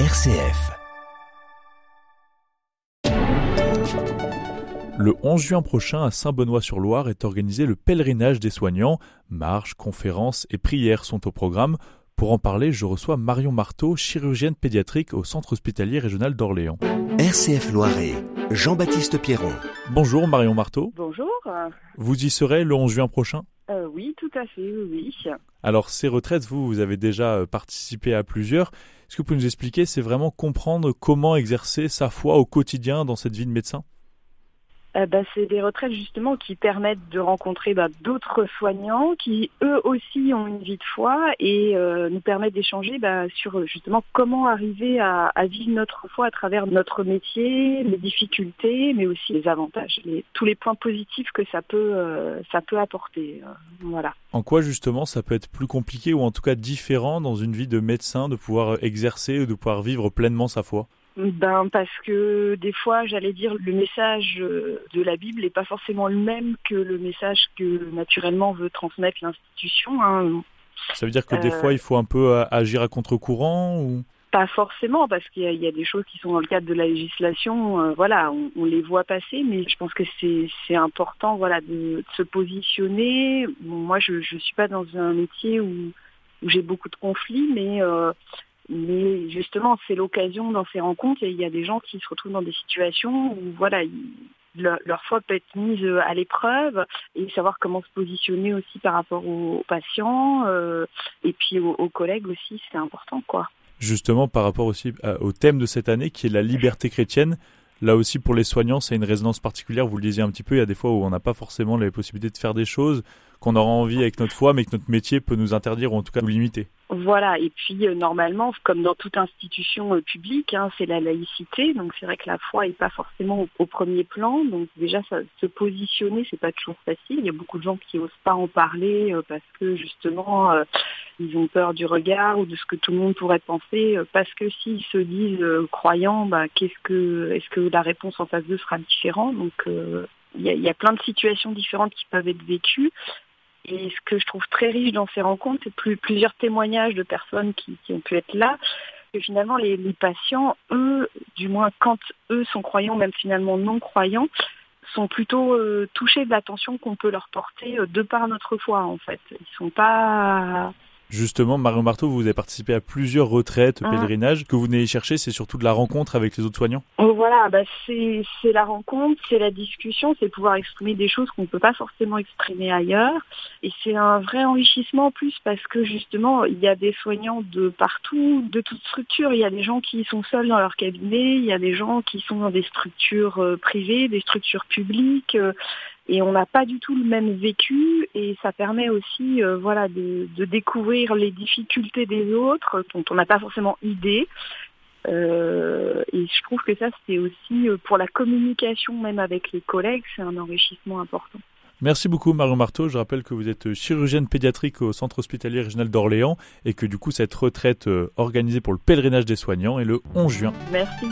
RCF. Le 11 juin prochain, à Saint-Benoît-sur-Loire, est organisé le pèlerinage des soignants. Marches, conférences et prières sont au programme. Pour en parler, je reçois Marion Marteau, chirurgienne pédiatrique au Centre hospitalier régional d'Orléans. RCF Loiret, Jean-Baptiste Pierron. Bonjour Marion Marteau. Bonjour. Vous y serez le 11 juin prochain? Euh, oui, tout à fait, oui. Alors ces retraites, vous, vous avez déjà euh, participé à plusieurs. Est-ce que vous pouvez nous expliquer, c'est vraiment comprendre comment exercer sa foi au quotidien dans cette vie de médecin? Euh, bah, c'est des retraites justement qui permettent de rencontrer bah, d'autres soignants qui eux aussi ont une vie de foi et euh, nous permettent d'échanger bah, sur justement comment arriver à, vivre notre foi à travers notre métier, les difficultés, mais aussi les avantages, les- tous les points positifs que ça peut euh, ça peut apporter. voilà. En quoi justement ça peut être plus compliqué ou en tout cas différent dans une vie de médecin de pouvoir exercer ou de pouvoir vivre pleinement sa foi? Ben parce que des fois, j'allais dire, le message euh, de la Bible n'est pas forcément le même que le message que naturellement veut transmettre l'institution. hein. Ça veut dire que des Euh. fois il faut un peu euh, agir à contre-courant ou? Pas forcément, parce qu'il y, a- il y a des choses qui sont dans le cadre de la législation, euh, voilà, on, on les voit passer, mais je pense que c'est important, voilà, de, de se positionner. Bon, moi, je je suis pas dans un métier où, où j'ai beaucoup de conflits, mais euh, mais justement, c'est l'occasion dans ces rencontres, il y a des gens qui se retrouvent dans des situations où, voilà, leur, foi peut être mise à l'épreuve et savoir comment se positionner aussi par rapport aux, patients euh, et puis aux, aux collègues aussi, c'est important, quoi. justement par rapport aussi euh, au thème de cette année qui est la liberté chrétienne. Là aussi pour les soignants, c'est une résonance particulière, vous le disiez un petit peu, il y a des fois où on n'a pas forcément les possibilités de faire des choses qu'on aura envie avec notre foi, mais que notre métier peut nous interdire ou en tout cas nous limiter. Voilà, et puis euh, normalement, comme dans toute institution euh, publique, hein, c'est la laïcité, donc c'est vrai que la foi n'est pas forcément au, premier plan, donc déjà se positionner, c'est pas toujours facile. Il y a beaucoup de gens qui osent pas en parler euh, parce que justement ils ont peur du regard ou de ce que tout le monde pourrait penser, parce que s'ils se disent croyants, bah, qu'est-ce que est-ce que la réponse en face d'eux sera différente? Donc il y a plein de situations différentes qui peuvent être vécues. Et ce que je trouve très riche dans ces rencontres, c'est plus, plusieurs témoignages de personnes qui, qui ont pu être là. Que finalement, les, les patients, eux, du moins quand eux sont croyants, même finalement non croyants, sont plutôt euh, touchés de l'attention qu'on peut leur porter euh, de par notre foi, en fait. Ils sont pas Justement, Marion Marteau, vous avez participé à plusieurs retraites, Mhm. pèlerinages. Que vous venez chercher, c'est surtout de la rencontre avec les autres soignants. Oh, Voilà, bah c'est c'est la rencontre, c'est la discussion, c'est pouvoir exprimer des choses qu'on ne peut pas forcément exprimer ailleurs. Et c'est un vrai enrichissement en plus parce que justement, il y a des soignants de partout, de toutes structures. Il y a des gens qui sont seuls dans leur cabinet, il y a des gens qui sont dans des structures euh, privées, des structures publiques. Et on n'a pas du tout le même vécu et ça permet aussi euh, voilà de, de découvrir les difficultés des autres dont on n'a pas forcément idée euh, et je trouve que ça, c'est aussi euh, pour la communication, même avec les collègues, c'est un enrichissement important. Merci beaucoup Marion Marteau. Je rappelle que vous êtes chirurgienne pédiatrique au Centre hospitalier régional d'Orléans et que du coup cette retraite organisée pour le pèlerinage des soignants est le 11 juin. Merci.